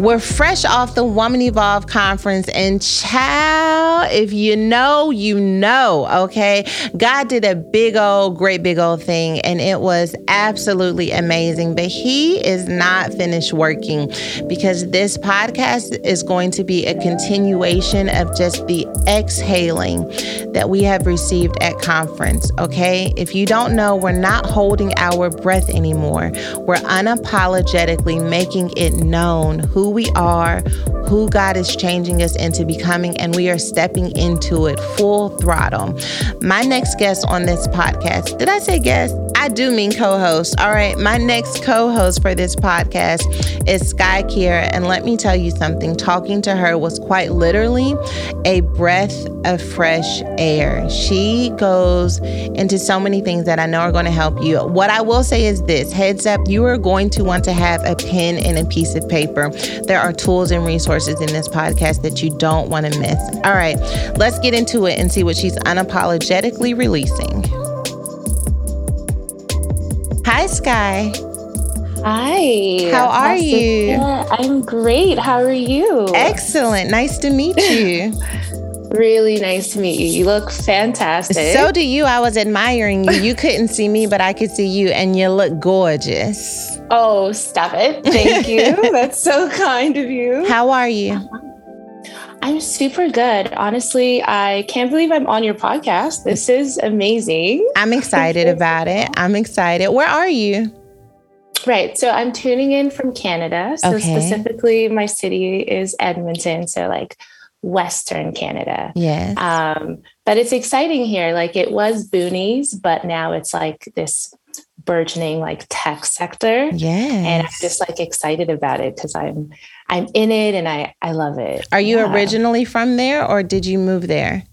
We're fresh off the Woman Evolve conference, and child, if you know, you know, okay? God did a big old, great big old thing, and it was absolutely amazing. But He is not finished working because this podcast is going to be a continuation of just the exhaling that we have received at conference, okay? If you don't know, we're not holding our breath anymore. We're unapologetically making it known who we are, who God is changing us into becoming, and we are stepping into it full throttle. My next guest on this podcast, did I say guest? I do mean co host. All right, my next co host for this podcast is Sky Kiera. And let me tell you something talking to her was quite literally a breath of fresh air. She goes into so many things that I know are going to help you. What I will say is this heads up, you are going to want to have a pen and a piece of paper. There are tools and resources in this podcast that you don't want to miss. All right, let's get into it and see what she's unapologetically releasing. Hi, Sky. Hi. How are you? I'm great. How are you? Excellent. Nice to meet you. Really nice to meet you. You look fantastic. so do you. I was admiring you. You couldn't see me, but I could see you, and you look gorgeous. oh, stop it. Thank you. That's so kind of you. How are you? I'm super good. Honestly, I can't believe I'm on your podcast. This is amazing. I'm excited about it. I'm excited. Where are you? Right. So I'm tuning in from Canada. So Okay. specifically, my city is Edmonton. So, like, Western Canada. Yes. Um, but it's exciting here. Like it was boonies, but now it's like this burgeoning like tech sector. Yeah. And I'm just like excited about it because I'm I'm in it and I I love it. Are you Yeah. originally from there, or did you move there?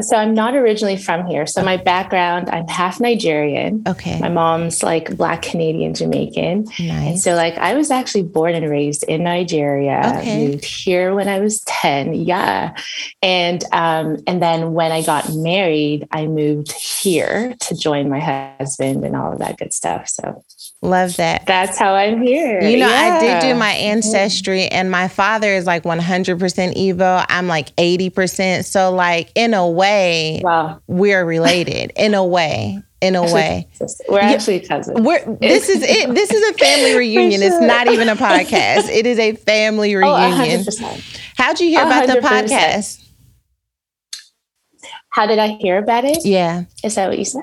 So I'm not originally from here. So my background, I'm half Nigerian. Okay. My mom's like Black Canadian Jamaican. And Nice. so like I was actually born and raised in Nigeria. Okay. Moved here when I was 10. Yeah. And um and then when I got married, I moved here to join my husband and all of that good stuff. So Love that. that's how I'm here. You know, I did do my ancestry, and my father is like 100% Igbo. I'm like 80%. So, like, in a way, Wow. we're related. In a way. In a way. We're Yeah. actually cousins. We're, this is it. This is a family reunion. It's not even a podcast. It is a family Oh, reunion. 100%. How'd you hear about the 100%. podcast? How did I hear about it? Yeah. Is that what you said?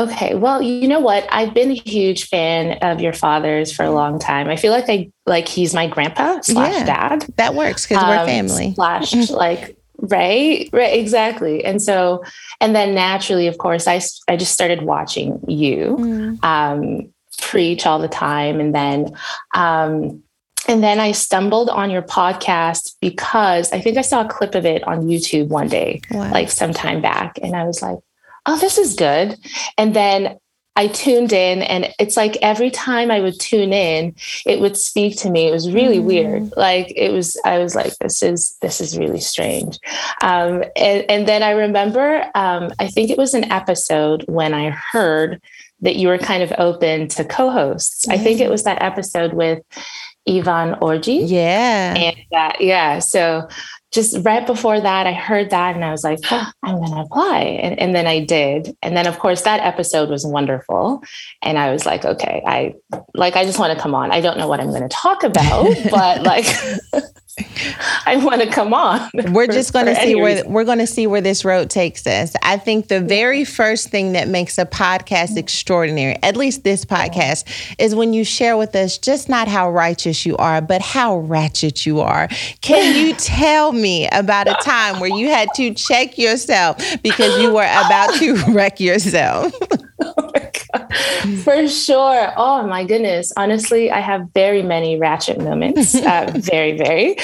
Okay. Well, you know what? I've been a huge fan of your father's for a long time. I feel like I like he's my grandpa slash Yeah. dad. That works because we're um, family. Slash like right, right, exactly. And so, and then naturally, of course, I I just started watching you Mm. um, preach all the time, and then. Um, and then I stumbled on your podcast because I think I saw a clip of it on YouTube one day Wow. like some time back and I was like, oh, this is good. And then I tuned in and it's like every time I would tune in, it would speak to me. It was really Mm. weird. Like it was, I was like, this is, this is really strange. Um, and, and then I remember, um, I think it was an episode when I heard that you were kind of open to co-hosts. I think it was that episode with Ivan Orji. yeah. And uh, yeah, so just right before that, I heard that and I was like, "Huh, I'm going to apply. And, and then I did. And then, of course, that episode was wonderful. And I was like, okay, I like, I just want to come on. I don't know what I'm going to talk about, but like, I want to come on. we're for- just going to see where reason. we're going to see where this road takes us. I think the very first thing that makes a podcast extraordinary, at least this podcast, is when you share with us just not how righteous you are, but how ratchet you are. Can you tell me about a time where you had to check yourself because you were about to wreck yourself? For sure. Oh my goodness. Honestly, I have very many ratchet moments. Uh, very, very.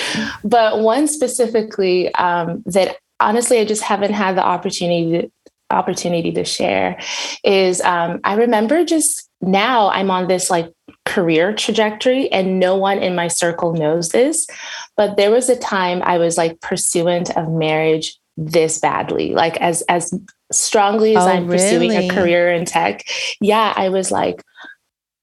But one specifically um, that honestly I just haven't had the opportunity to, opportunity to share is um, I remember just now I'm on this like career trajectory and no one in my circle knows this but there was a time i was like pursuant of marriage this badly like as as strongly as Oh, i'm pursuing a career in tech yeah i was like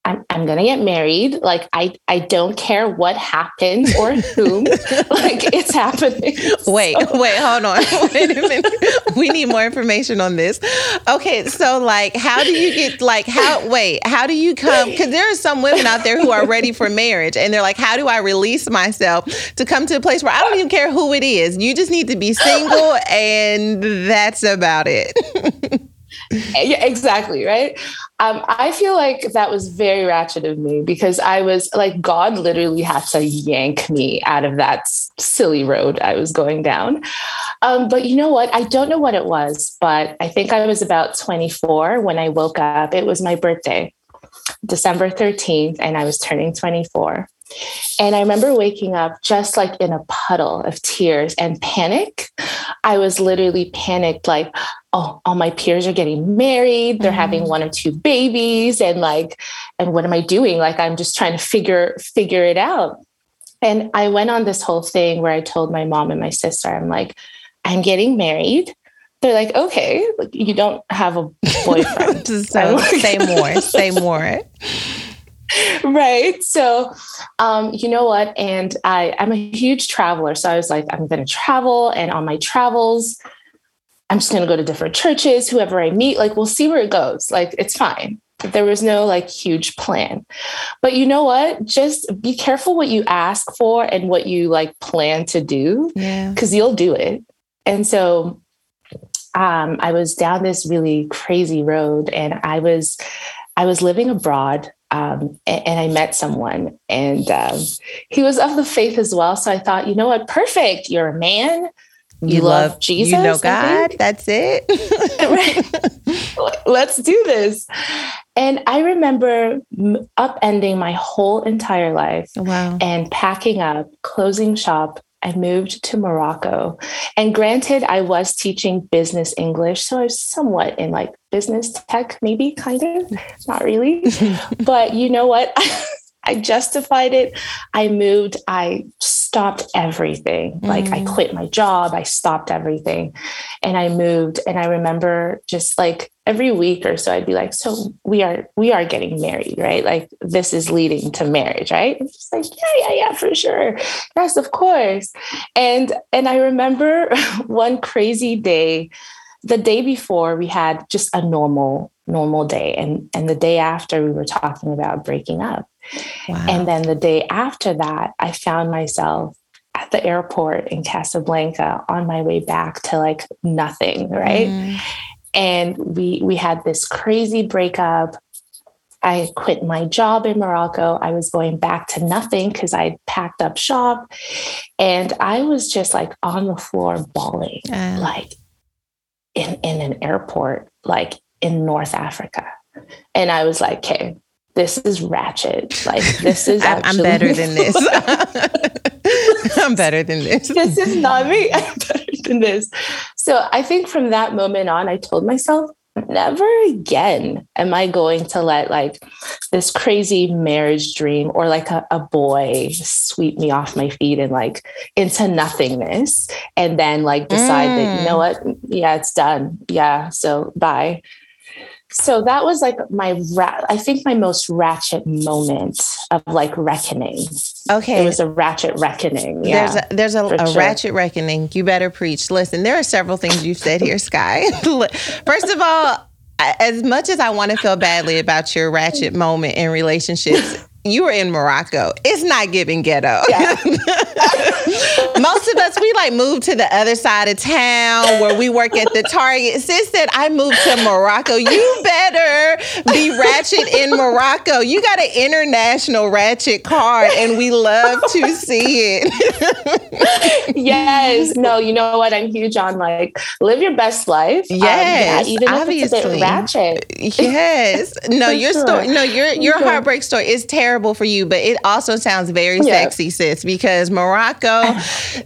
I'm, I'm gonna get married. Like I, I don't care what happens or whom. like it's happening. Wait, So- wait, hold on. Wait a minute. We need more information on this. Okay, so like how do you get like how wait, how do you come cuz there are some women out there who are ready for marriage and they're like how do I release myself to come to a place where I don't even care who it is. You just need to be single and that's about it. yeah, exactly right? Um, i feel like that was very ratchet of me because i was like god literally had to yank me out of that silly road i was going down. Um, but you know what? I don't know what it was but i think i was about 24 when i woke up. It was my birthday december 13th and i was turning 24 and I remember waking up just like in a puddle of tears and panic. I was literally panicked, like, oh, all my peers are getting married. They're having mm-hmm. one or two babies. And like, and what am I doing? Like, I'm just trying to figure, figure it out. And I went on this whole thing where I told my mom and my sister, I'm like, I'm getting married. They're like, okay, you don't have a boyfriend. so like- say more, say more. right. So um you know what? And i i'm a huge traveler. So i was like i'm going to travel and on my travels i'm just going to go to different churches whoever i meet like we'll see where it goes. Like it's fine. There was no like huge plan. But you know what? Just be careful what you ask for and what you like plan to do Yeah. because you'll do it. And so um, I was down this really crazy road, and I was I was living abroad, um, a- and, I met someone, and um, he was of the faith as well. So I thought, you know what, perfect. You're a man. You, love, Jesus. You know God. That's it. Right. Let's do this. And I remember m- upending my whole entire life wow. and packing up, closing shop. I moved to Morocco. And granted, I was teaching business English. So I was somewhat in like business tech, maybe kind of, not really. but you know what? I justified it. I moved. I stopped everything. Like I Mm. quit my job. I stopped everything and I moved. And I remember just like every week or so, I'd be like, so we are, we are getting married, right? Like this is leading to marriage, right? It's just like, yeah, yeah, yeah, for sure. Yes, of course. And, and I remember one crazy day, the day before we had just a normal, normal day. And, and the day after we were talking about breaking up. Wow. And then the day after that, I found myself at the airport in Casablanca on my way back to like nothing, right? Mm. And we we had this crazy breakup. I quit my job in Morocco. I was going back to nothing because I packed up shop. And I was just like on the floor bawling, Uh, like in, in an airport, like in North Africa. And I was like, okay, this is ratchet. Like this is I'm, I'm better than this. I'm better than this. this is not me. I'm better than this. So I think from that moment on, I told myself, never again am I going to let like this crazy marriage dream or like a, a boy sweep me off my feet and like into nothingness and then like decide that, you know mm. what? Yeah, it's done. Yeah. So bye. So that was like my, ra- I think my most ratchet moment of like reckoning. Okay. It was a ratchet reckoning. Yeah. There's a, there's a, a sure. ratchet reckoning. You better preach. Listen, there are several things you've said here, Sky. First of all, as much as I want to feel badly about your ratchet moment in relationships, you were in Morocco. It's not giving ghetto. Yeah. Most of us, we like moved to the other side of town where we work at the Target. Sis said, I moved to Morocco. You better be ratchet in Morocco. You got an international ratchet card, and we love to see it. yes. No, you know what? I'm huge on like live your best life. Yes. Um, yeah, even obviously. if it's a bit ratchet. Yes. No, your sure. story, no, your your heartbreak story is terrible for you, but it also sounds very yeah. sexy, sis, because Morocco,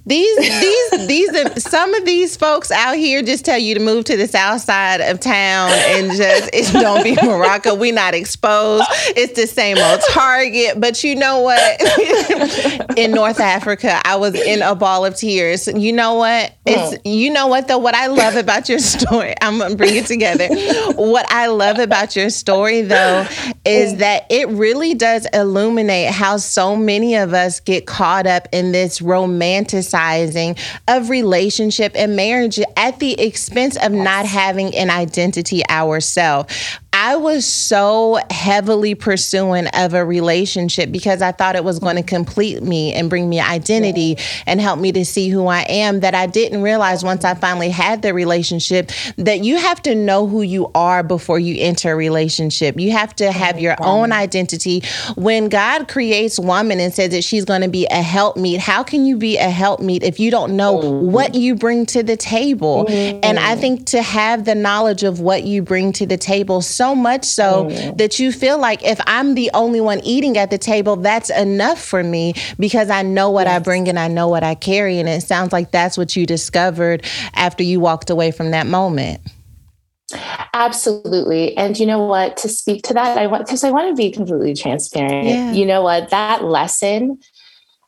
these these these some of these folks out here just tell you to move to the south side of town and just it don't be Morocco. We not exposed. It's the same old Target. But you know what? in North Africa, I was in a ball of tears. You know what? It's you know what though. What I love about your story, I'm gonna bring it together. What I love about your story though is mm. that it really does illuminate how so many of us get caught up in this romanticizing of relationship and marriage at the expense of not having an identity ourselves. I was so heavily pursuing of a relationship because I thought it was going to complete me and bring me identity yeah. and help me to see who I am that I didn't realize once I finally had the relationship that you have to know who you are before you enter a relationship. You have to have your own identity. When God creates woman and says that she's going to be a helpmeet, how can you be a helpmeet if you don't know mm-hmm. what you bring to the table? Mm-hmm. And I think to have the knowledge of what you bring to the table so so much so mm. that you feel like if I'm the only one eating at the table, that's enough for me because I know what yes. I bring and I know what I carry. And it sounds like that's what you discovered after you walked away from that moment. Absolutely. And you know what? To speak to that, I want because I want to be completely transparent. Yeah. You know what? That lesson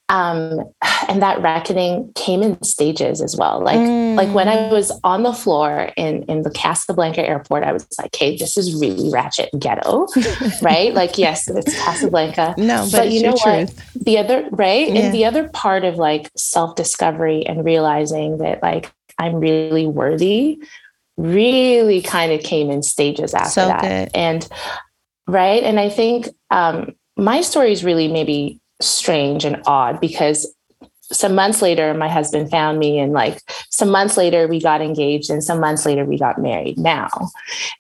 um, and that reckoning came in stages as well. Like mm. like when I mm. was on the floor in in the Casablanca airport, I was like, "Hey, this is really ratchet ghetto, right?" like, yes, it's Casablanca. No, but, but you know what? The other right, yeah. and the other part of like self discovery and realizing that like I'm really worthy, really kind of came in stages after so that, and right, and I think um, my story is really maybe strange and odd because some months later my husband found me and like some months later we got engaged and some months later we got married now.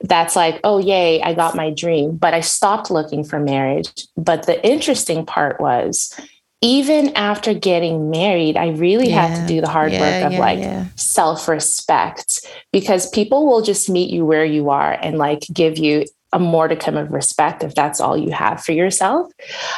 That's like oh yay i got my dream. But i stopped looking for marriage. But the interesting part was even after getting married i really yeah. had to do the hard yeah, work of yeah, like self-respect because people will just meet you where you are and like give you a modicum of respect if that's all you have for yourself.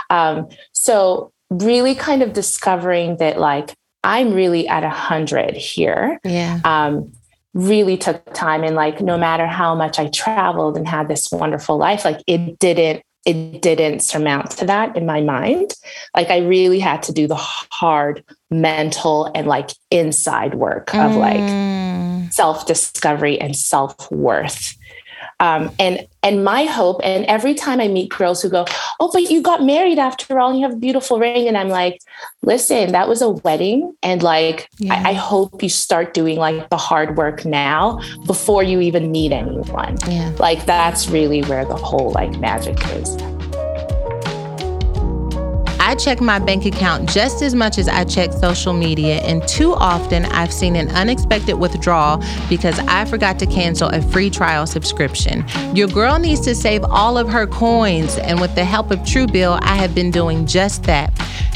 Um, so really kind of discovering that like I'm really at a hundred here. Yeah. Um, really took time and like no matter how much I traveled and had this wonderful life, like it didn't it didn't surmount to that in my mind. Like I really had to do the hard mental and like inside work of mm. like self discovery and self worth. Um, and and my hope, and every time I meet girls who go, "Oh, but you got married after all, and you have a beautiful ring," and I'm like, "Listen, that was a wedding, and like, yeah. I, I, hope you start doing like the hard work now before you even meet anyone. Yeah. Like that's really where the whole like magic is." I check my bank account just as much as I check social media, and too often I've seen an unexpected withdrawal because I forgot to cancel a free trial subscription. Your girl needs to save all of her coins, and with the help of Truebill, I have been doing just that.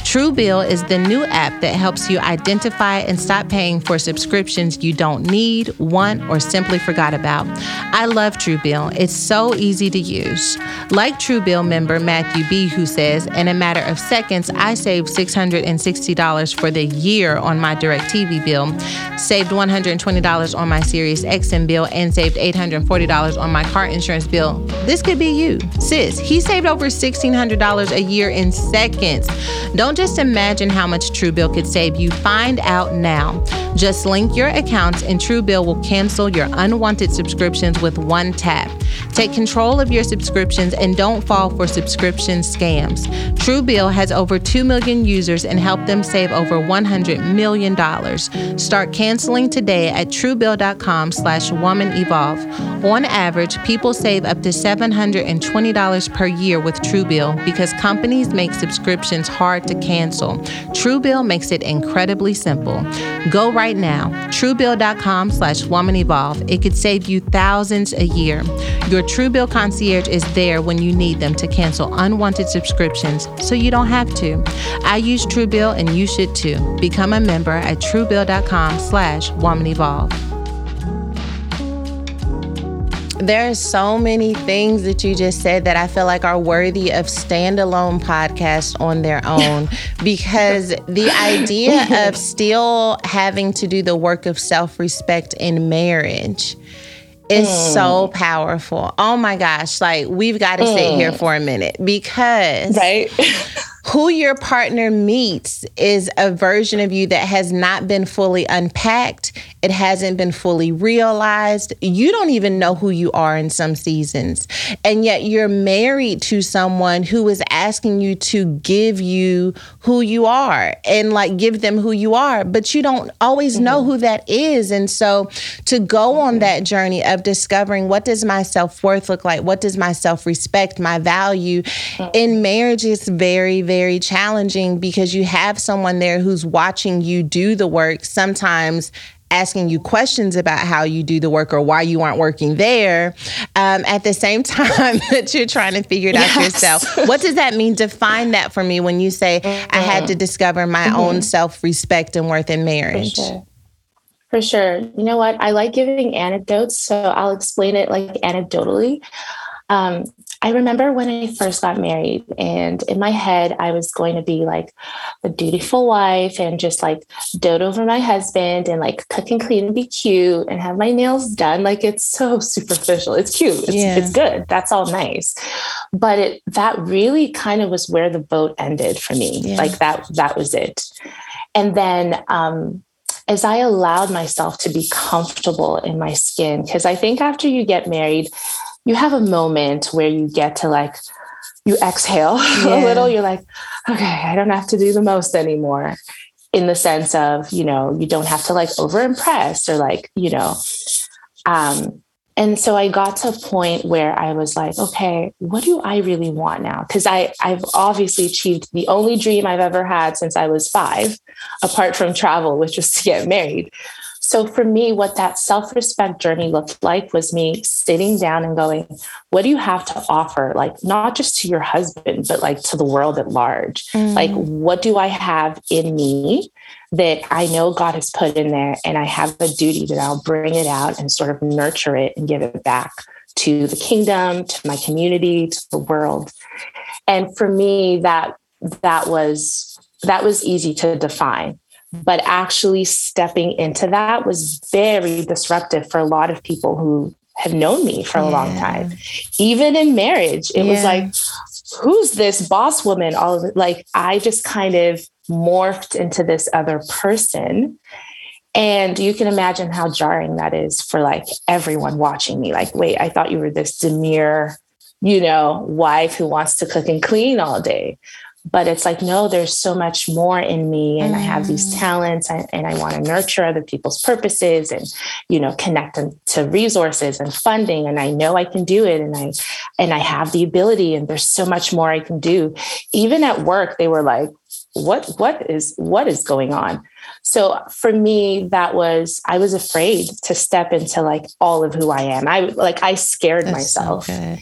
Truebill is the new app that helps you identify and stop paying for subscriptions you don't need, want, or simply forgot about. I love Truebill. It's so easy to use. Like Truebill member Matthew B, who says, in a matter of seconds, I saved $660 for the year on my DirecTV bill, saved $120 on my Sirius XM bill, and saved $840 on my car insurance bill. This could be you. Sis, he saved over $1,600 a year in seconds. Don't just imagine how much Truebill could save you. Find out now. Just link your accounts and Truebill will cancel your unwanted subscriptions with one tap. Take control of your subscriptions and don't fall for subscription scams. Truebill has over 2 million users and helped them save over $100 million. Start canceling today at truebill.com slash womanevolve. On average, people save up to $720 per year with Truebill because companies make subscriptions hard to cancel. Truebill makes it incredibly simple. Go right now, truebill.com slash womanevolve. It could save you thousands a year. Your Truebill concierge is there when you need them to cancel unwanted subscriptions so you don't have to. I use Truebill and you should too. Become a member at truebill.com slash womanevolve. There are so many things that you just said that I feel like are worthy of standalone podcasts on their own because the idea of still having to do the work of self respect in marriage is mm. so powerful. Oh my gosh, like we've got to mm. sit here for a minute because right who your partner meets is a version of you that has not been fully unpacked. It hasn't been fully realized. You don't even know who you are in some seasons. And yet you're married to someone who is asking you to give you who you are and like give them who you are, but you don't always know mm-hmm. who that is. And so to go on that journey of discovering what does my self worth look like? What does my self respect, my value mm-hmm. in marriage is very, very very challenging because you have someone there who's watching you do the work, sometimes asking you questions about how you do the work or why you aren't working there um, at the same time that you're trying to figure it yes. out yourself. What does that mean? Define that for me when you say mm-hmm. I had to mm-hmm. discover my mm-hmm. own self respect and worth in marriage. For sure. For sure. You know what? I like giving anecdotes, so I'll explain it like anecdotally. Um, I remember when I first got married, and in my head, I was going to be like a dutiful wife and just like dote over my husband and like cook and clean and be cute and have my nails done. Like it's so superficial. It's cute. It's, yeah. it's good. That's all nice. But it that really kind of was where the boat ended for me. Yeah. Like that, that was it. And then um, as I allowed myself to be comfortable in my skin, because I think after you get married, you have a moment where you get to like you exhale yeah. a little you're like okay i don't have to do the most anymore in the sense of you know you don't have to like over impress or like you know um and so i got to a point where i was like okay what do i really want now because i i've obviously achieved the only dream i've ever had since i was five apart from travel which was to get married so for me, what that self respect journey looked like was me sitting down and going, what do you have to offer? Like, not just to your husband, but like to the world at large. Mm. Like, what do I have in me that I know God has put in there? And I have a duty to now bring it out and sort of nurture it and give it back to the kingdom, to my community, to the world. And for me, that that was that was easy to define but actually stepping into that was very disruptive for a lot of people who have known me for a yeah. long time. Even in marriage, it yeah. was like, who's this boss woman? All of it. Like, I just kind of morphed into this other person. And you can imagine how jarring that is for like everyone watching me. Like, wait, I thought you were this demure, you know, wife who wants to cook and clean all day but it's like no there's so much more in me and mm. i have these mm. talents and, and i want to nurture other people's purposes and you know connect them to resources and funding and i know i can do it and i and i have the ability and there's so much more i can do even at work they were like what what is what is going on so for me that was i was afraid to step into like all of who i am i like i scared That's myself so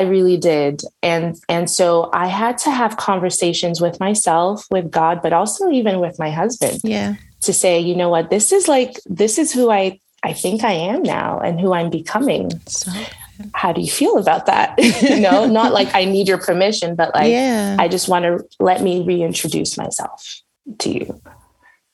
I really did. And and so I had to have conversations with myself, with God, but also even with my husband. Yeah. To say, you know what, this is like this is who I I think I am now and who I'm becoming. So how do you feel about that? you know, not like I need your permission, but like yeah. I just want to let me reintroduce myself to you.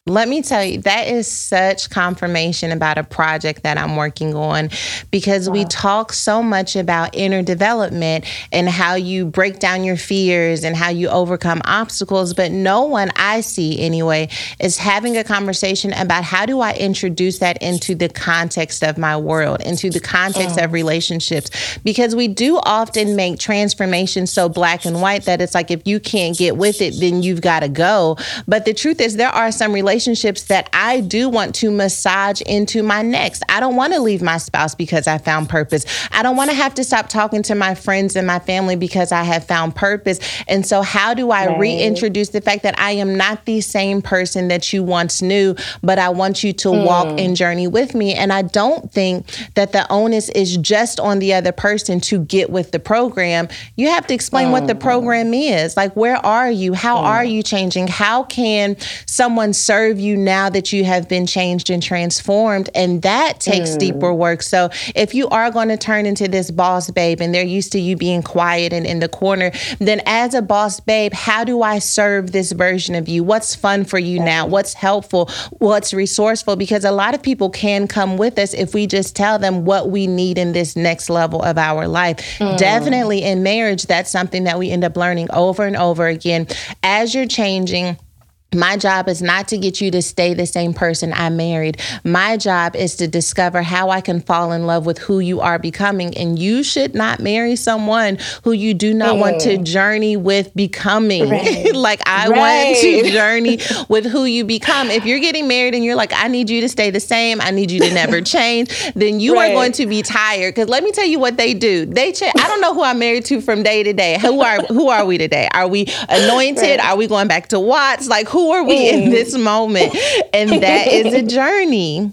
Let me tell you, that is such confirmation about a project that I'm working on because wow. we talk so much about inner development and how you break down your fears and how you overcome obstacles. But no one I see, anyway, is having a conversation about how do I introduce that into the context of my world, into the context of oh. relationships. Because we do often make transformation so black and white that it's like if you can't get with it, then you've got to go. But the truth is, there are some relationships relationships that I do want to massage into my next. I don't want to leave my spouse because I found purpose. I don't want to have to stop talking to my friends and my family because I have found purpose. And so, how do I right. reintroduce the fact that I am not the same person that you once knew, but I want you to mm. walk and journey with me? And I don't think that the onus is just on the other person to get with the program. You have to explain mm. what the hmm. program is. Like, where are you? How mm. are you changing? How can someone serve? Serve you now that you have been changed and transformed. And that takes mm. deeper work. So if you are going to turn into this boss babe and they're used to you being quiet and in the corner, then as a boss babe, how do I serve this version of you? What's fun for you now? What's helpful? What's resourceful? Because a lot of people can come with us if we just tell them what we need in this next level of our life. Mm. Definitely in marriage, that's something that we end up learning over and over again. As you're changing, my job is not to get you to stay the same person I married. My job is to discover how I can fall in love with who you are becoming. And you should not marry someone who you do not mm. want to journey with becoming. Right. like, I right. want to journey with who you become. If you're getting married and you're like, I need you to stay the same, I need you to never change, then you right. are going to be tired. Because let me tell you what they do. They change. I don't know who I'm married to from day to day. Who are who are we today? Are we anointed? Are we going back to Watts? Like, who are we in this moment? And that is a journey.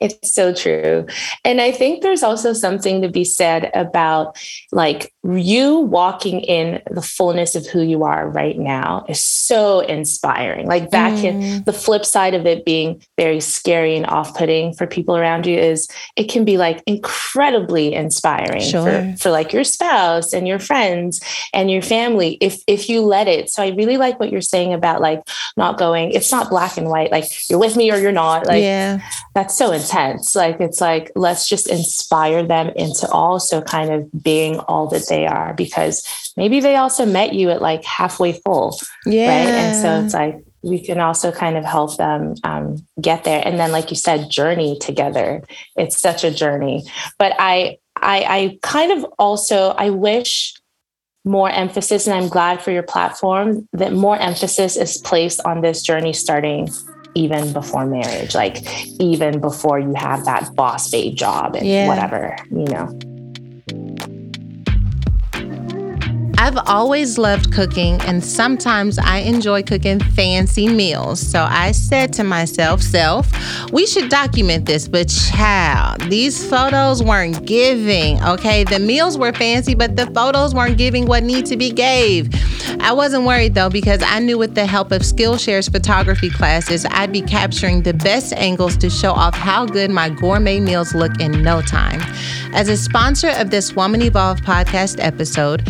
It's so true. And I think there's also something to be said about like you walking in the fullness of who you are right now is so inspiring. Like that mm. can the flip side of it being very scary and off-putting for people around you is it can be like incredibly inspiring sure. for, for like your spouse and your friends and your family if if you let it. So I really like what you're saying about like not going, it's not black and white, like you're with me or you're not. Like yeah. that's so intense. Like it's like let's just inspire them into also kind of being all that they are because maybe they also met you at like halfway full. Yeah. Right. And so it's like we can also kind of help them um, get there. And then, like you said, journey together. It's such a journey. But I I I kind of also I wish more emphasis, and I'm glad for your platform that more emphasis is placed on this journey starting even before marriage, like even before you have that boss babe job and yeah. whatever, you know. I've always loved cooking, and sometimes I enjoy cooking fancy meals. So I said to myself, Self, we should document this. But child, these photos weren't giving. Okay, the meals were fancy, but the photos weren't giving what need to be gave. I wasn't worried though because I knew with the help of Skillshare's photography classes, I'd be capturing the best angles to show off how good my gourmet meals look in no time. As a sponsor of this Woman Evolve podcast episode,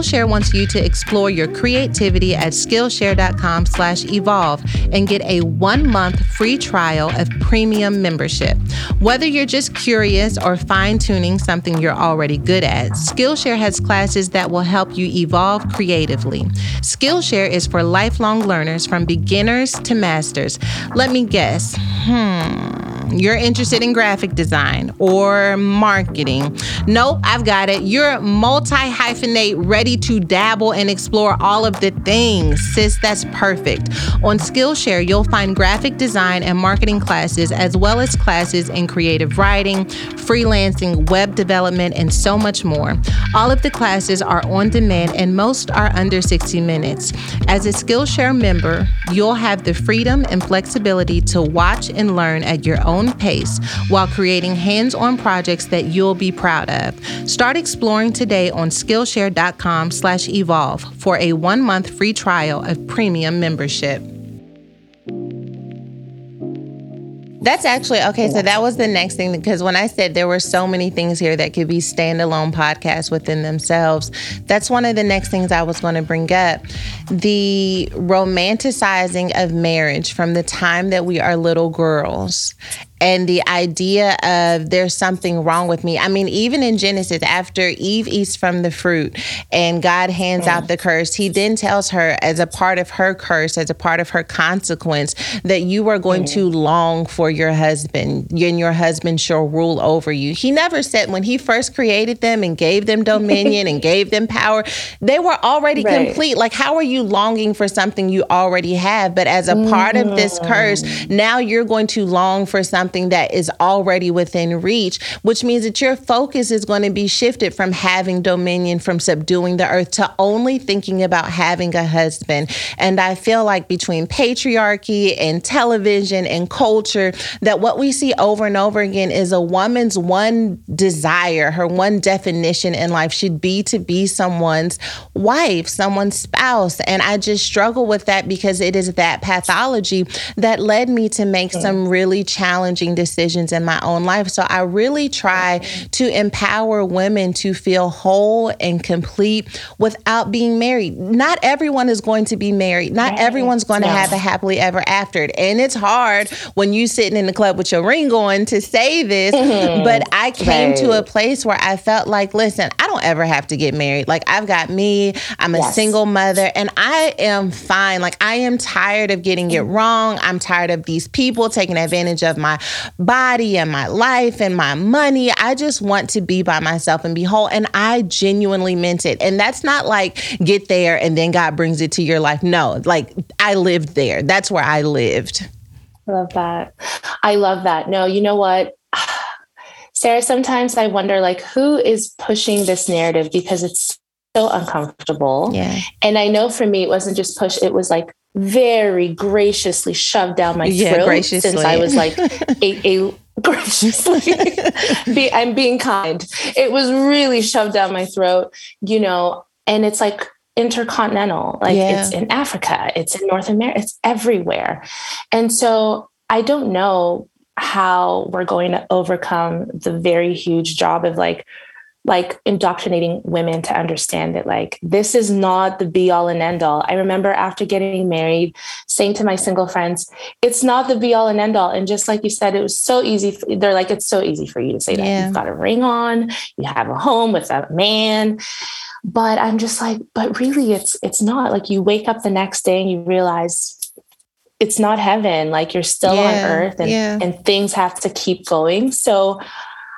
Skillshare wants you to explore your creativity at Skillshare.com slash evolve and get a one-month free trial of premium membership. Whether you're just curious or fine-tuning something you're already good at, Skillshare has classes that will help you evolve creatively. Skillshare is for lifelong learners from beginners to masters. Let me guess. Hmm you're interested in graphic design or marketing. Nope, I've got it. You're multi hyphenate, ready to dabble and explore all of the things. Sis, that's perfect. On Skillshare, you'll find graphic design and marketing classes, as well as classes in creative writing, freelancing, web development, and so much more. All of the classes are on demand and most are under 60 minutes. As a Skillshare member, you'll have the freedom and flexibility to watch and learn at your own own pace while creating hands on projects that you'll be proud of. Start exploring today on Skillshare.com slash evolve for a one month free trial of premium membership. That's actually okay. So that was the next thing because when I said there were so many things here that could be standalone podcasts within themselves, that's one of the next things I was going to bring up. The romanticizing of marriage from the time that we are little girls and the idea of there's something wrong with me. I mean, even in Genesis, after Eve eats from the fruit and God hands out the curse, he then tells her, as a part of her curse, as a part of her consequence, that you are going to long for your husband and your husband shall rule over you. He never said when he first created them and gave them dominion and gave them power, they were already Right. complete. Like, how are you longing for something you already have? But as a part of this mm-hmm. curse, now you're going to long for something that is already within reach, which means that your focus is going to be shifted from having dominion, from subduing the earth to only thinking about having a husband. And I feel like between patriarchy and television and culture, that what we see over and over again is a woman's one desire, her one definition in life should be to be someone's wife, someone's spouse. And I just struggle with that because it is that pathology that led me to make some really challenging decisions in my own life. So I really try to empower women to feel whole and complete without being married. Not everyone is going to be married. Not everyone's going to have a happily ever after. And it's hard when you sitting in the club with your ring on to say this, mm-hmm. but I came to a place where I felt like, listen, I don't ever have to get married. Like I've got me, I'm a Yes. single mother, and I am fine. Like I am tired of getting it mm. wrong. I'm tired of these people taking advantage of my body and my life and my money. I just want to be by myself and be whole. And I genuinely meant it. And that's not like get there and then God brings it to your life. No, like I lived there. That's where I lived. I love that. I love that. No, you know what? Sarah, sometimes I wonder like who is pushing this narrative because it's so uncomfortable. Yeah. And I know for me it wasn't just push, it was like very graciously shoved down my Yeah, throat graciously. since I was like a, a graciously be, I'm being kind. It was really shoved down my throat, you know, and it's like intercontinental, like Yeah. it's in Africa, it's in North America, it's everywhere. And so I don't know how we're going to overcome the very huge job of like like indoctrinating women to understand that like this is not the be all and end all. I remember after getting married saying to my single friends, it's not the be all and end all. And just like you said, it was so easy. f- They're like, it's so easy for you to say that. Yeah. You've got a ring on, you have a home with a man. But I'm just like, but really it's it's not like you wake up the next day and you realize it's not heaven. Like you're still on earth and, yeah. and things have to keep going. So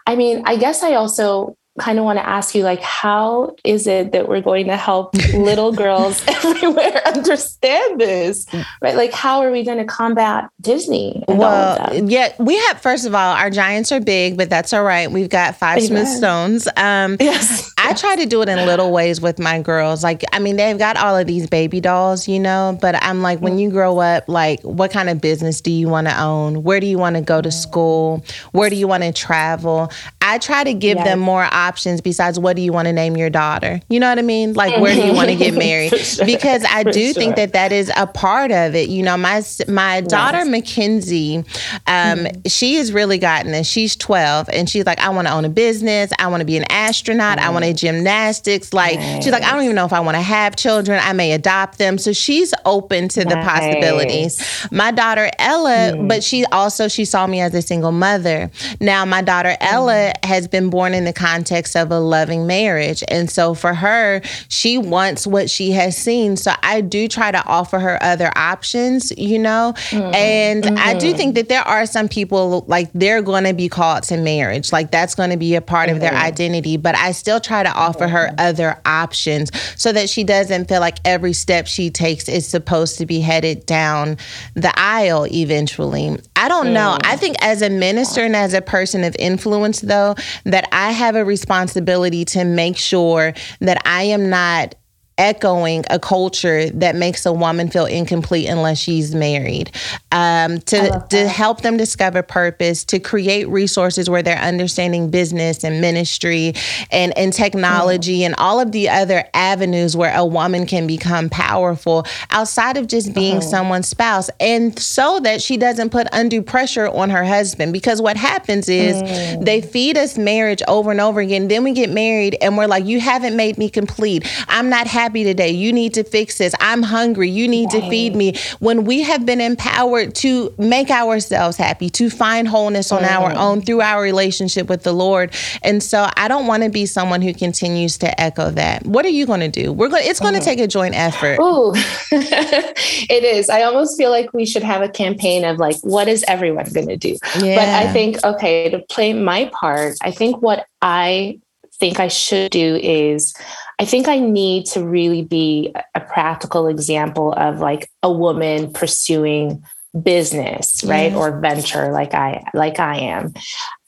I mean, I guess I also kind of want to ask you like how is it that we're going to help little girls everywhere understand this right like how are we going to combat disney and all of Well, yeah, we have first of all, our giants are big, but that's all right. We've got five Amen. Smith Stones. Um, yes I try to do it in little ways with my girls. Like, I mean, they've got all of these baby dolls, you know, but I'm like, when you grow up, like, what kind of business do you want to own? Where do you want to go to school? Where do you want to travel? I try to give Yes. them more options besides what do you want to name your daughter? You know what I mean? Like, where do you want to get mm-hmm. married? Sure. Because I do think that that is a part of it. You know, my my daughter Mackenzie, um, mm-hmm. she has really gotten it. She's 12 and she's like, I want to own a business. I want to be an astronaut. I want to mm-hmm. gymnastics. Like, she's like, I don't even know if I want to have children. I may adopt them. So she's open to the possibilities. My daughter Ella, but mm. she also she saw me as a single mother. Now my daughter Ella has been born in the context of a loving marriage, and so for her, she wants what she has seen. So I do try to offer her other options, you know. Mm-hmm. And I do mm-hmm. think that there are some people like they're going to be called to marriage, like that's going to be a part of their mm-hmm. identity. But I still try to offer her other options so that she doesn't feel like every step she takes is supposed to be headed down the aisle eventually. I don't know. Mm. I think as a minister and as a person of influence, though, that I have a responsibility to make sure that I am not echoing a culture that makes a woman feel incomplete unless she's married. Um, to to help them discover purpose, to create resources where they're understanding business and ministry and and technology mm. and all of the other avenues where a woman can become powerful outside of just being mm. someone's spouse, and so that she doesn't put undue pressure on her husband. Because what happens is mm. they feed us marriage over and over again. Then we get married and we're like, "You haven't made me complete. I'm not happy." Happy today. You need to fix this. I'm hungry. You need right. to feed me. When we have been empowered to make ourselves happy, to find wholeness on mm. our own through our relationship with the Lord. And so I don't want to be someone who continues to echo that. What are you going to do? We're going it's going to mm. take a joint effort. Ooh. it is. I almost feel like we should have a campaign of like what is everyone going to do? Yeah. But I think okay, to play my part, I think what I think I should do is I think I need to really be a practical example of like a woman pursuing business, right? Or venture like I like I am.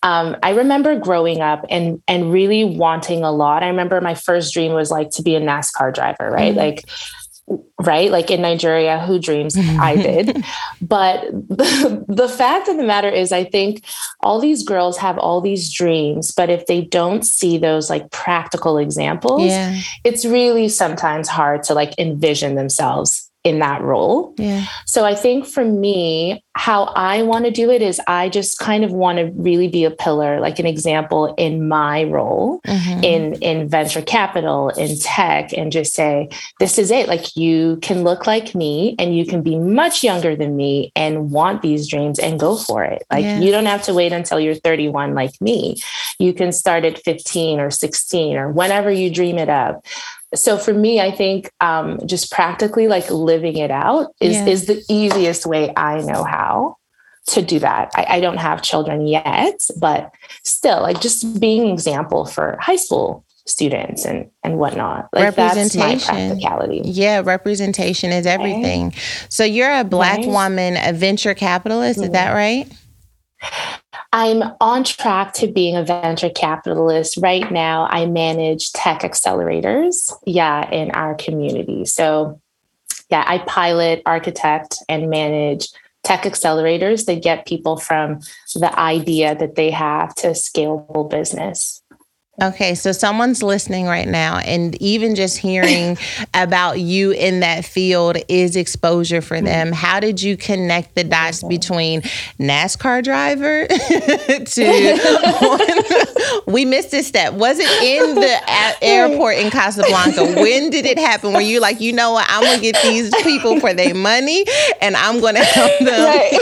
Um, I remember growing up and and really wanting a lot. I remember my first dream was like to be a NASCAR driver, right? Mm-hmm. Like right? Like in Nigeria, who dreams? I did. But the, the fact of the matter is, I think all these girls have all these dreams, but if they don't see those like practical examples, yeah. it's really sometimes hard to like envision themselves in that role. Yeah. So I think for me, how I want to do it is I just kind of want to really be a pillar, like an example in my role mm-hmm. in in venture capital, in tech, and just say, this is it. Like you can look like me and you can be much younger than me and want these dreams and go for it. Like yeah. you don't have to wait until you're 31 like me. You can start at 15 or 16 or whenever you dream it up so for me i think um, just practically like living it out is yeah. is the easiest way i know how to do that I, I, don't have children yet but still like just being an example for high school students and and whatnot like that's my practicality yeah representation is everything right. so you're a black right. woman a venture capitalist mm-hmm. is that right I'm on track to being a venture capitalist. Right now, I manage tech accelerators, yeah, in our community. So, yeah, I pilot, architect, and manage tech accelerators that get people from the idea that they have to a scalable business. Okay, so someone's listening right now, and even just hearing about you in that field is exposure for mm-hmm. them. How did you connect the dots mm-hmm. between NASCAR driver to we missed this step? Was it in the airport in Casablanca? When did it happen? Were you like, you know what? I'm gonna get these people for their money, and I'm gonna help them. Right.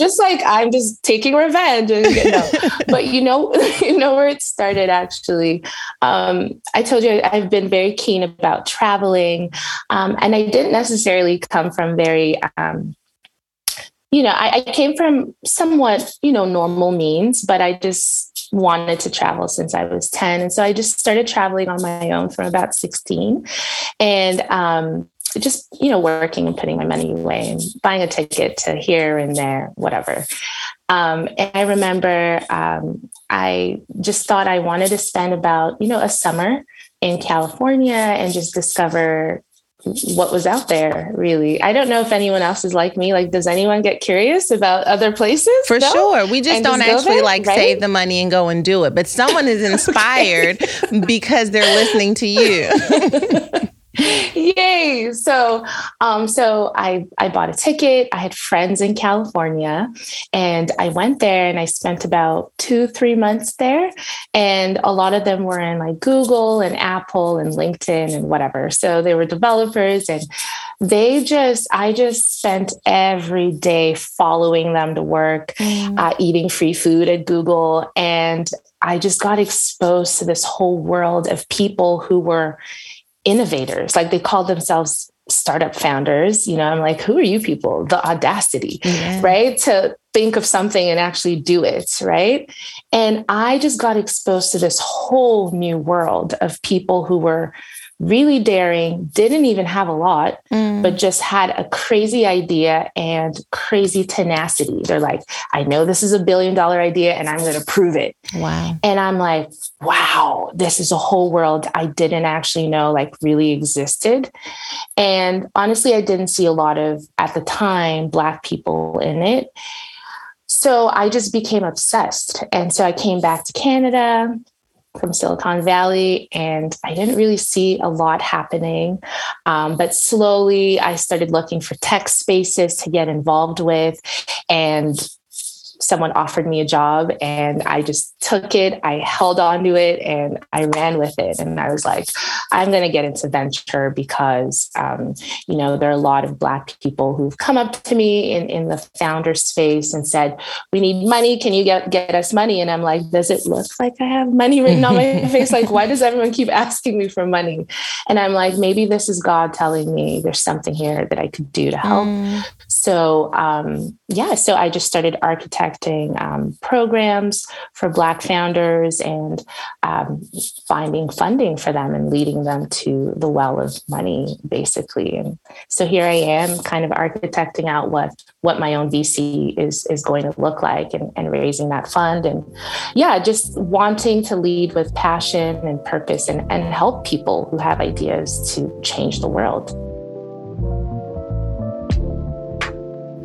just like I'm just taking revenge. And, you know. but you know, you know where it started actually. Um, I told you I've been very keen about traveling, um, and I didn't necessarily come from very. Um, you know, I, I came from somewhat, you know, normal means, but I just wanted to travel since I was 10. And so I just started traveling on my own from about 16. And um, just you know working and putting my money away and buying a ticket to here and there whatever. Um, and i remember um, i just thought i wanted to spend about you know a summer in california and just discover what was out there really. I don't know if anyone else is like me. Like does anyone get curious about other places? For no? sure. We just and don't just actually there, like right? save the money and go and do it. But someone is inspired because they're listening to you Yay! So, um, so I I bought a ticket. I had friends in California, and I went there and I spent about two three months there, and a lot of them were in like Google and Apple and LinkedIn and whatever. So they were developers, and they just I just spent every day following them to work, mm. uh, eating free food at Google, and I just got exposed to this whole world of people who were innovators. Like they call themselves startup founders. You know, I'm like, who are you people? The audacity, yeah. right? To think of something and actually do it, right? And I just got exposed to this whole new world of people who were really daring, didn't even have a lot, mm. but just had a crazy idea and crazy tenacity. They're like, I know this is a billion dollar idea and I'm going to prove it. Wow. And I'm like, wow, this is a whole world I didn't actually know like really existed. And honestly, I didn't see a lot of, at the time, Black people in it. So I just became obsessed. And so I came back to Canada from Silicon Valley, and I didn't really see a lot happening. Um, but slowly, I started looking for tech spaces to get involved with. And someone offered me a job and I just took it. I held on to it and I ran with it. And I was like, I'm going to get into venture because, um, you know, there are a lot of Black people who've come up to me in, in the founder space and said, We need money. Can you get, get us money? And I'm like, Does it look like I have money written on my face? Like, why does everyone keep asking me for money? And I'm like, Maybe this is God telling me there's something here that I could do to help. Mm. So, um, yeah, so I just started architecting um, programs for Black founders and um, finding funding for them and leading them to the well of money, basically. And so here I am, kind of architecting out what what my own VC is is going to look like and, and raising that fund. And yeah, just wanting to lead with passion and purpose and, and help people who have ideas to change the world.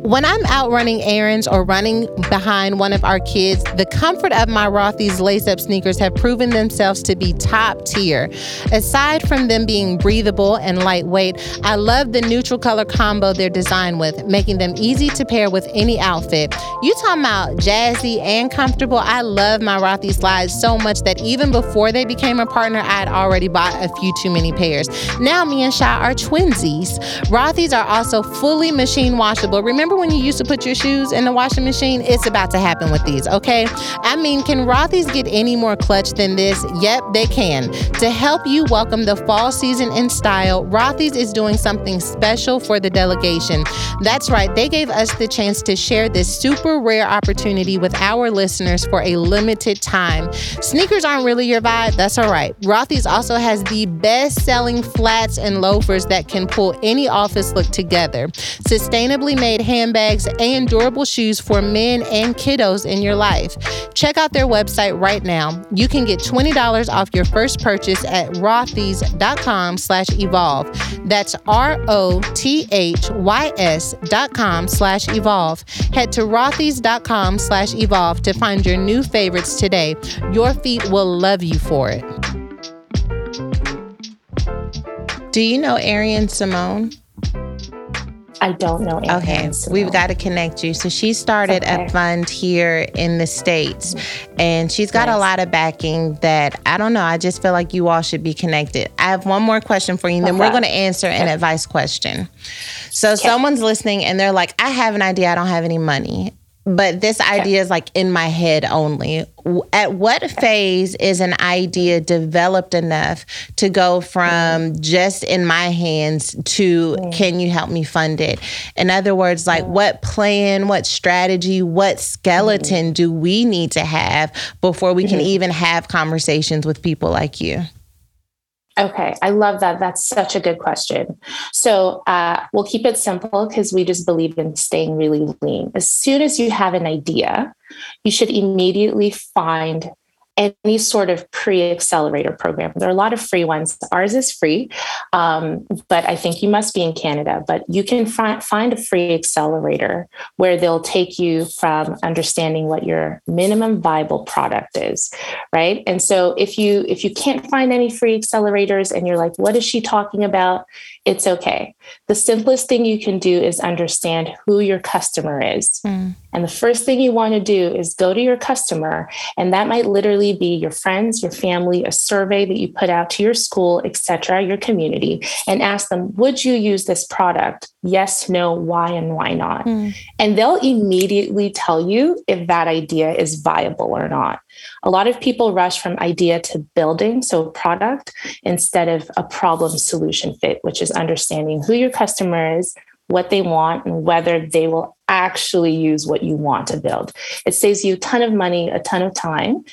When I'm out running errands or running behind one of our kids, the comfort of my Rothy's lace up sneakers have proven themselves to be top tier. Aside from them being breathable and lightweight, I love the neutral color combo they're designed with, making them easy to pair with any outfit. You talking about jazzy and comfortable? I love my Rothy slides so much that even before they became a partner, I had already bought a few too many pairs. Now me and Shy are twinsies. Rothy's are also fully machine washable. Remember when you used to put your shoes in the washing machine? It's about to happen with these, okay? I mean, can Rothy's get any more clutch than this? Yep, they can. To help you welcome the fall season in style, Rothy's is doing something special for the delegation. That's right, they gave us the chance to share this super rare opportunity with our listeners for a limited time. Sneakers aren't really your vibe, that's all right. Rothy's also has the best selling flats and loafers that can pull any office look together. Sustainably made hand handbags, and durable shoes for men and kiddos in your life. Check out their website right now. You can get $20 off your first purchase at rothys.com slash evolve. That's R-O-T-H-Y-S dot com slash evolve. Head to rothys.com slash evolve to find your new favorites today. Your feet will love you for it. Do you know Arian Simone? I don't know. Okay, we've got to connect you. So she started okay. a fund here in the states, and she's got nice. a lot of backing that I don't know. I just feel like you all should be connected. I have one more question for you, and okay. then we're going to answer an advice question. So okay. someone's listening, and they're like, "I have an idea. I don't have any money." But this idea is like in my head only. At what phase is an idea developed enough to go from just in my hands to mm. can you help me fund it? In other words, like what plan, what strategy, what skeleton mm. do we need to have before we can mm-hmm. even have conversations with people like you? Okay, I love that. That's such a good question. So uh, we'll keep it simple because we just believe in staying really lean. As soon as you have an idea, you should immediately find any sort of pre-accelerator program. There are a lot of free ones. Ours is free, um, but I think you must be in Canada. But you can fi- find a free accelerator where they'll take you from understanding what your minimum viable product is, right? And so if you if you can't find any free accelerators and you're like, what is she talking about? It's okay. The simplest thing you can do is understand who your customer is. Mm. And the first thing you want to do is go to your customer, and that might literally be your friends, your family, a survey that you put out to your school, etc., your community, and ask them, would you use this product? Yes, no, why, and why not? Mm. And they'll immediately tell you if that idea is viable or not. A lot of people rush from idea to building, so product, instead of a problem solution fit, which is understanding who your customer is, what they want and whether they will actually use what you want to build. It saves you a ton of money, a ton of time.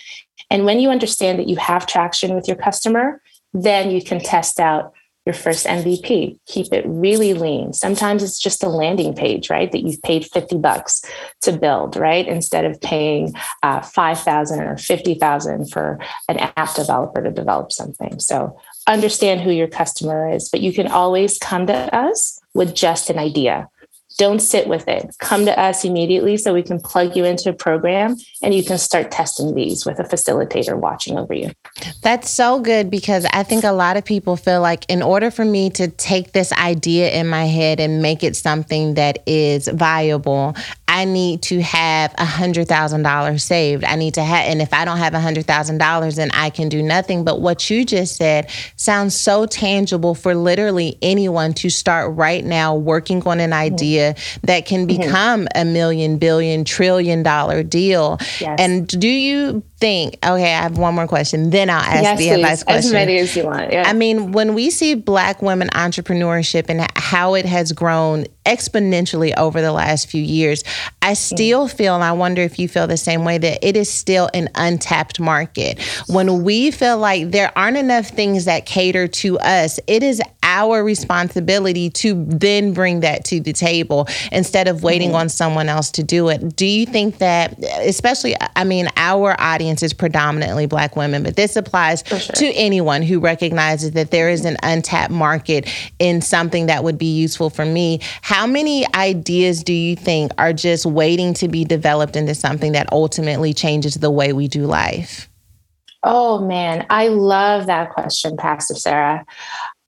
And when you understand that you have traction with your customer, then you can test out your first MVP. Keep it really lean. Sometimes it's just a landing page, right? That you've paid 50 bucks to build, right? Instead of paying uh, 5,000 or 50,000 for an app developer to develop something. So understand who your customer is, but you can always come to us with just an idea. Don't sit with it. Come to us immediately so we can plug you into a program and you can start testing these with a facilitator watching over you. That's so good because I think a lot of people feel like in order for me to take this idea in my head and make it something that is viable, I need to have a hundred thousand dollars saved. I need to have, and if I don't have a hundred thousand dollars, then I can do nothing. But what you just said sounds so tangible for literally anyone to start right now working on an idea mm-hmm. that can become mm-hmm. a million, billion, trillion dollar deal. Yes. And do you think, okay, I have one more question, then I'll ask yes, the please. advice question. As many as you want. Yeah. I mean, when we see Black women entrepreneurship and how it has grown exponentially over the last few years, I still feel, and I wonder if you feel the same way, that it is still an untapped market. When we feel like there aren't enough things that cater to us, it is our responsibility to then bring that to the table instead of waiting mm-hmm. on someone else to do it. Do you think that, especially, I mean, our audience is predominantly Black women, but this applies sure. to anyone who recognizes that there is an untapped market in something that would be useful for me? How many ideas do you think are just waiting to be developed into something that ultimately changes the way we do life? Oh man, I love that question, Pastor Sarah.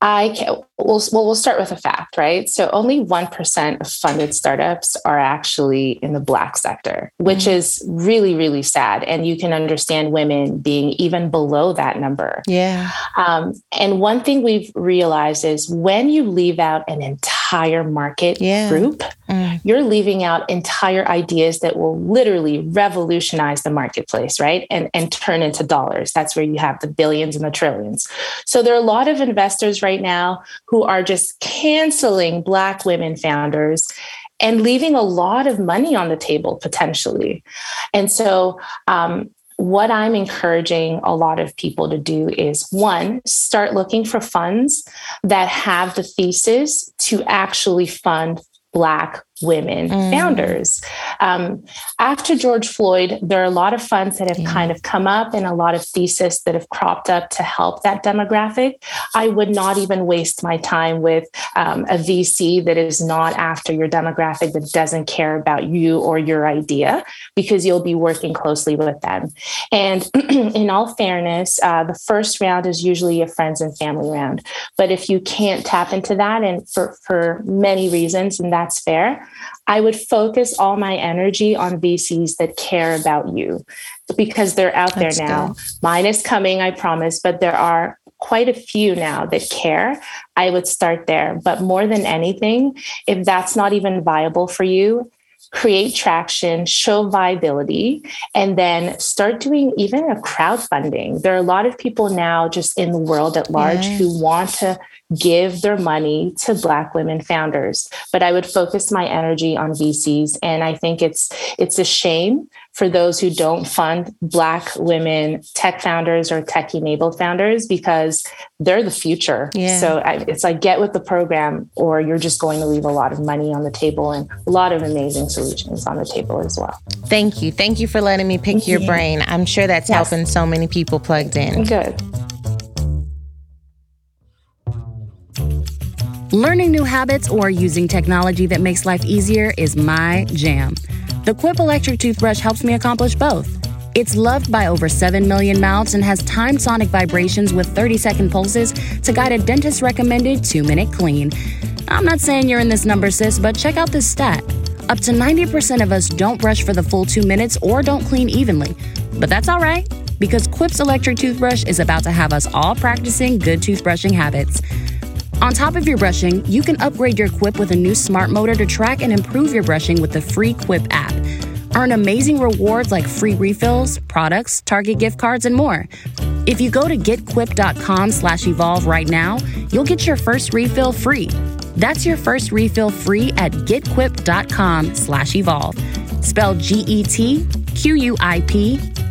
I can, we'll, well, we'll start with a fact, right? So only 1% of funded startups are actually in the Black sector, which mm-hmm. is really, really sad. And you can understand women being even below that number. Yeah. Um, and one thing we've realized is when you leave out an entire market yeah. group, mm. you're leaving out entire ideas that will literally revolutionize the marketplace, right? And, and turn into dollars. That's where you have the billions and the trillions. So there are a lot of investors right now who are just canceling Black women founders and leaving a lot of money on the table potentially. And so, um, what I'm encouraging a lot of people to do is one, start looking for funds that have the thesis to actually fund Black women mm. founders. Um, after George Floyd, there are a lot of funds that have yeah. kind of come up and a lot of thesis that have cropped up to help that demographic. I would not even waste my time with um, a VC that is not after your demographic, that doesn't care about you or your idea, because you'll be working closely with them. And in all fairness, uh, the first round is usually a friends and family round. But if you can't tap into that, and for, for many reasons, and that's fair, I would focus all my energy on VCs that care about you because they're out That's there now. Good. Mine is coming, I promise, but there are quite a few now that care. I would start there. But more than anything, if that's not even viable for you, create traction, show viability, and then start doing even a crowdfunding. There are a lot of people now just in the world at large who want to give their money to black women founders but i would focus my energy on vcs and i think it's it's a shame for those who don't fund black women tech founders or tech enabled founders because they're the future. Yeah. so I, it's like get with the program or you're just going to leave a lot of money on the table and a lot of amazing solutions on the table as well. Thank you. Thank you for letting me pick your brain. I'm sure that's yes. helping so many people plugged in. Good Learning new habits or using technology that makes life easier is my jam. The Quip electric toothbrush helps me accomplish both. It's loved by over 7 million mouths and has timed sonic vibrations with 30 second pulses to guide a dentist recommended 2 minute clean. I'm not saying you're in this number, sis, but check out this stat. Up to 90% of us don't brush for the full two minutes or don't clean evenly. But that's all right, because Quip's electric toothbrush is about to have us all practicing good toothbrushing habits. On top of your brushing, you can upgrade your Quip with a new smart motor to track and improve your brushing with the free Quip app. Earn amazing rewards like free refills, products, Target gift cards, and more. If you go to getquip.com slash evolve right now, you'll get your first refill free. That's your first refill free at getquip.com slash evolve. Spell G-E-T-Q-U-I-P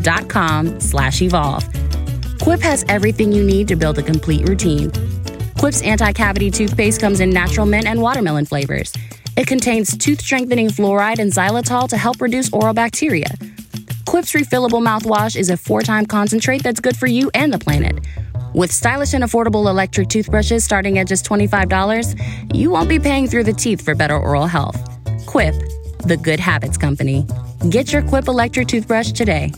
dot com slash evolve. Quip has everything you need to build a complete routine. Quip's anti cavity toothpaste comes in natural mint and watermelon flavors. It contains tooth strengthening fluoride and xylitol to help reduce oral bacteria. Quip's refillable mouthwash is a four time concentrate that's good for you and the planet. With stylish and affordable electric toothbrushes starting at just $25, you won't be paying through the teeth for better oral health. Quip, the good habits company. Get your Quip electric toothbrush today.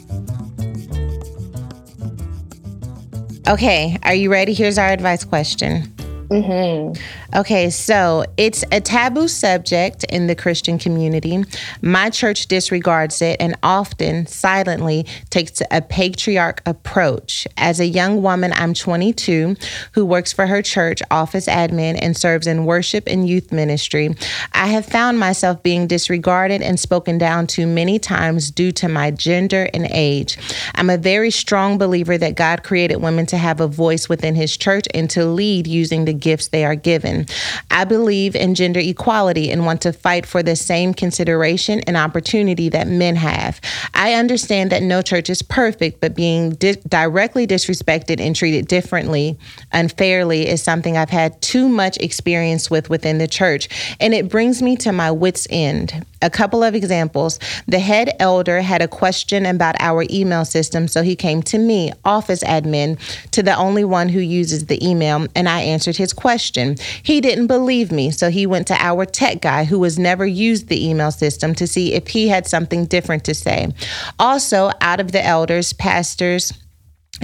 Okay, are you ready? Here's our advice question. Mm-hmm. Okay, so it's a taboo subject in the Christian community. My church disregards it and often silently takes a patriarch approach. As a young woman, I'm 22 who works for her church office admin and serves in worship and youth ministry. I have found myself being disregarded and spoken down to many times due to my gender and age. I'm a very strong believer that God created women to have a voice within his church and to lead using the gifts they are given. I believe in gender equality and want to fight for the same consideration and opportunity that men have. I understand that no church is perfect, but being di- directly disrespected and treated differently, unfairly, is something I've had too much experience with within the church. And it brings me to my wits' end. A couple of examples. The head elder had a question about our email system, so he came to me, office admin, to the only one who uses the email, and I answered his question. He didn't believe me, so he went to our tech guy who has never used the email system to see if he had something different to say. Also, out of the elders, pastors,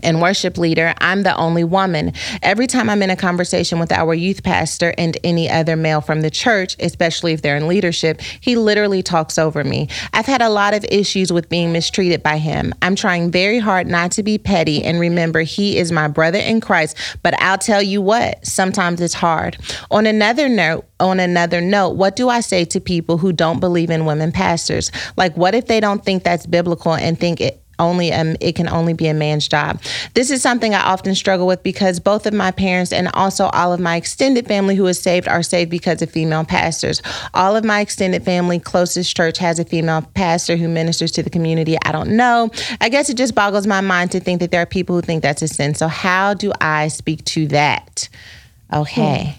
and worship leader, I'm the only woman. Every time I'm in a conversation with our youth pastor and any other male from the church, especially if they're in leadership, he literally talks over me. I've had a lot of issues with being mistreated by him. I'm trying very hard not to be petty and remember he is my brother in Christ, but I'll tell you what, sometimes it's hard. On another note, on another note, what do I say to people who don't believe in women pastors? Like what if they don't think that's biblical and think it only um, it can only be a man's job. This is something I often struggle with because both of my parents and also all of my extended family who is saved are saved because of female pastors. All of my extended family, closest church has a female pastor who ministers to the community. I don't know. I guess it just boggles my mind to think that there are people who think that's a sin. So how do I speak to that? Okay.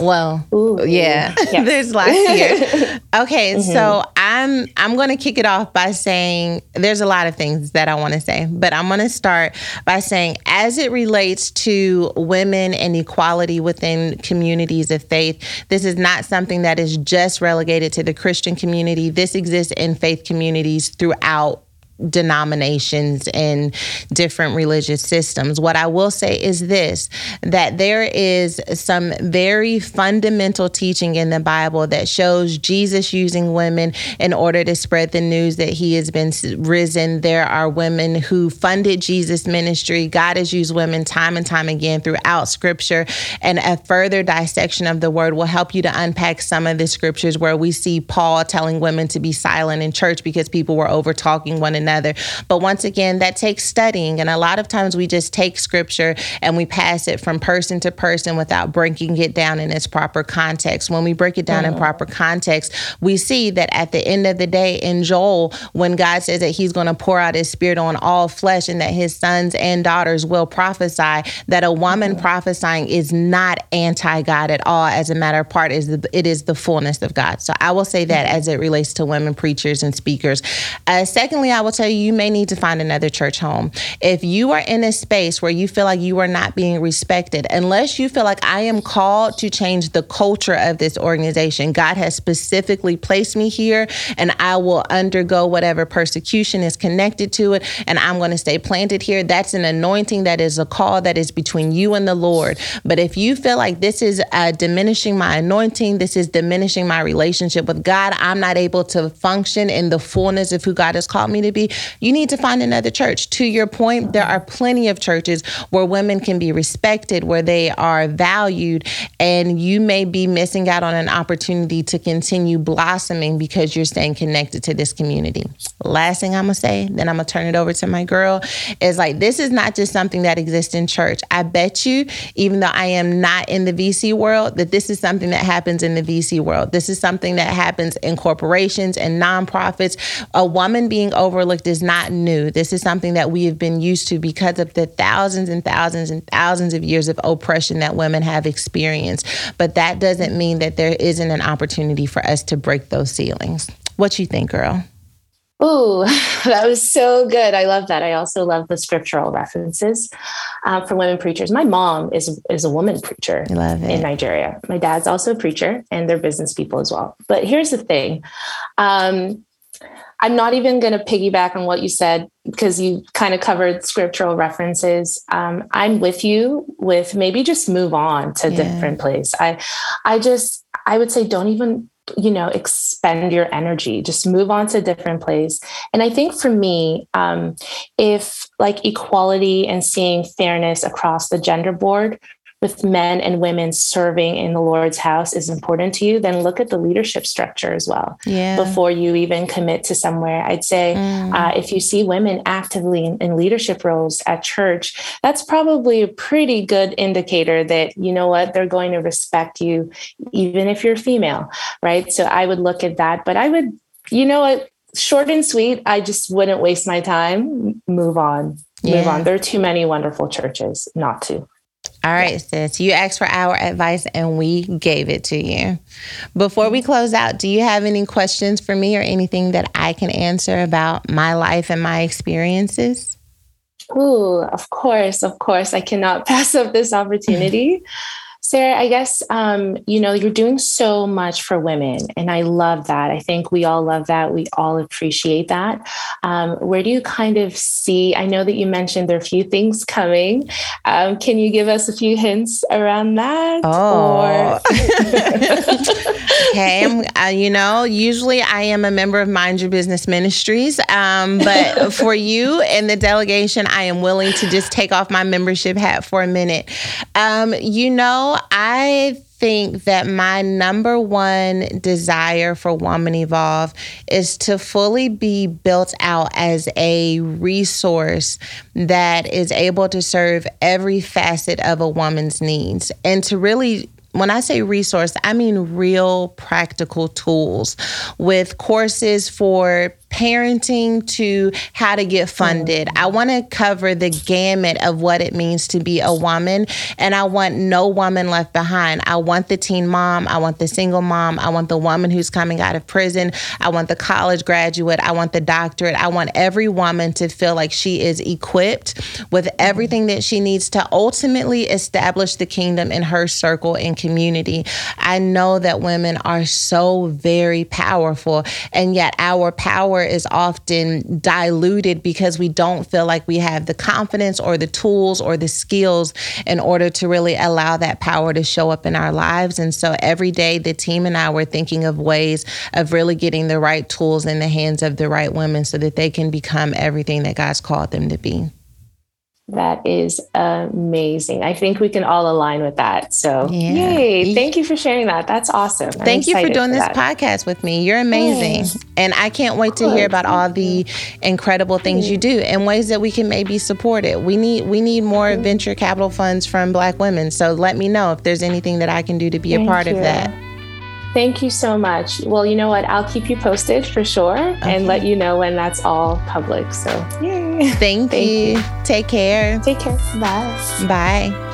Well, Ooh. yeah, Yes. there's lots here. Okay, mm-hmm. so I'm I'm going to kick it off by saying there's a lot of things that I want to say, but I'm going to start by saying as it relates to women and equality within communities of faith, this is not something that is just relegated to the Christian community. This exists in faith communities throughout denominations and different religious systems. What I will say is this that there is some very fundamental teaching in the Bible that shows Jesus using women in order to spread the news that he has been risen. There are women who funded Jesus' ministry. God has used women time and time again throughout scripture. And a further dissection of the word will help you to unpack some of the scriptures where we see Paul telling women to be silent in church because people were over talking one another. But once again, that takes studying. And a lot of times we just take scripture and we pass it from person to person without breaking it down in its proper context. When we break it down in mm. proper context, we see that at the end of the day, in Joel, when God says that he's going to pour out his spirit on all flesh and that his sons and daughters will prophesy, that a woman mm. prophesying is not anti God at all. As a matter of part, is it is the fullness of God. So I will say that mm. as it relates to women preachers and speakers. Uh, secondly, I will tell you, you may need to find another church home. If you are in a space where you feel like you are not being respected, unless you feel like I am called to change the culture of this organization, God has specifically placed me here and I will undergo whatever persecution is connected to it and I'm going to stay planted here. That's an anointing that is a call that is between you and the Lord. But if you feel like this is uh, diminishing my anointing, this is diminishing my relationship with God, I'm not able to function in the fullness of who God has called me to be, you need to find another church. To your point, there are plenty of churches where women can be respected, where they are valued, and you may be missing out on an opportunity to continue blossoming because you're staying connected to this community. Last thing I'm gonna say, then I'm gonna turn it over to my girl, is like this is not just something that exists in church. I bet you, even though I am not in the VC world, that this is something that happens in the VC world. This is something that happens in corporations and nonprofits. A woman being overlooked overlooked is not new. This is something that we have been used to because of the thousands and thousands and thousands of years of oppression that women have experienced. But that doesn't mean that there isn't an opportunity for us to break those ceilings. What you think, girl? Oh, that was so good. I love that. I also love the scriptural references uh, for women preachers. My mom is is a woman preacher in Nigeria. My dad's also a preacher, and they're business people as well. But here's the thing. Um, I'm not even going to piggyback on what you said because you kind of covered scriptural references. Um, I'm with you with maybe just move on to a yeah. different place. I, I just, I would say don't even you know expend your energy just move on to a different place and i think for me um, if like equality and seeing fairness across the gender board with men and women serving in the Lord's house is important to you, then look at the leadership structure as well. Yeah. Before you even commit to somewhere, I'd say mm. uh, if you see women actively in, in, leadership roles at church, that's probably a pretty good indicator that you know what they're going to respect you, even if you're female, right? So I would look at that, but I would, you know what, short and sweet. I just wouldn't waste my time. Move on. Move on. There are too many wonderful churches not to. All right, sis. You asked for our advice and we gave it to you. Before we close out, do you have any questions for me or anything that I can answer about my life and my experiences? Ooh, of course, of course. I cannot pass up this opportunity. Sarah, I guess, um, you know, you're doing so much for women, and I love that. I think we all love that. We all appreciate that. Um, where do you kind of see? I know that you mentioned there are a few things coming. Um, can you give us a few hints around that? Oh. okay. Uh, you know, usually I am a member of Mind Your Business Ministries, um, but for you and the delegation, I am willing to just take off my membership hat for a minute. Um, you know, I think that my number one desire for Woman Evolve is to fully be built out as a resource that is able to serve every facet of a woman's needs. And to really when I say resource, I mean real practical tools with courses for parenting to how to get funded. Mm. I want to cover the gamut of what it means to be a woman, and I want no woman left behind. I want the teen mom, I want the single mom, I want the woman who's coming out of prison, I want the college graduate, I want the doctorate. I want every woman to feel like she is equipped with mm. everything that she needs to ultimately establish the kingdom in her circle and community. I know that women are so very powerful, and yet our power power is often diluted because we don't feel like we have the confidence or the tools or the skills in order to really allow that power to show up in our lives. And so every day, the team and I were thinking of ways of really getting the right tools in the hands of the right women so that they can become everything that God's called them to be. That is amazing. I think we can all align with that. So, yeah. yay. Thank you for sharing that. That's awesome. I'm Thank you for doing for this podcast with me. You're amazing. And I can't wait to hear about all the incredible things you do and ways that we can maybe support it. We need we need more venture capital funds from black women. So let me know if there's anything that I can do to be a part you. of that. Thank you so much. Well, you know what? I'll keep you posted for sure okay. and let you know when that's all public. So, yay. Thank, Thank you. you. Take care. Take care. Bye. Bye.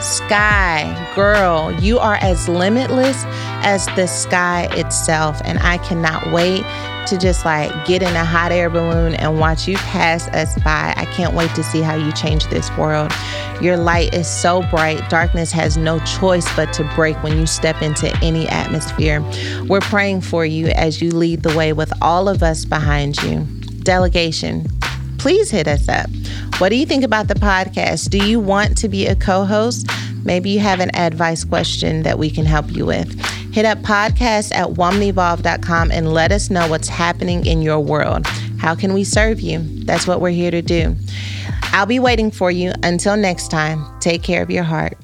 Sky, girl, you are as limitless as the sky itself. And I cannot wait to just like get in a hot air balloon and watch you pass us by. I can't wait to see how you change this world. Your light is so bright, darkness has no choice but to break when you step into any atmosphere. We're praying for you as you lead the way with all of us behind you. Delegation, please hit us up. What do you think about the podcast? Do you want to be a co host? Maybe you have an advice question that we can help you with. Hit up podcast at womanevolve.com and let us know what's happening in your world. How can we serve you? That's what we're here to do. I'll be waiting for you. Until next time, take care of your heart.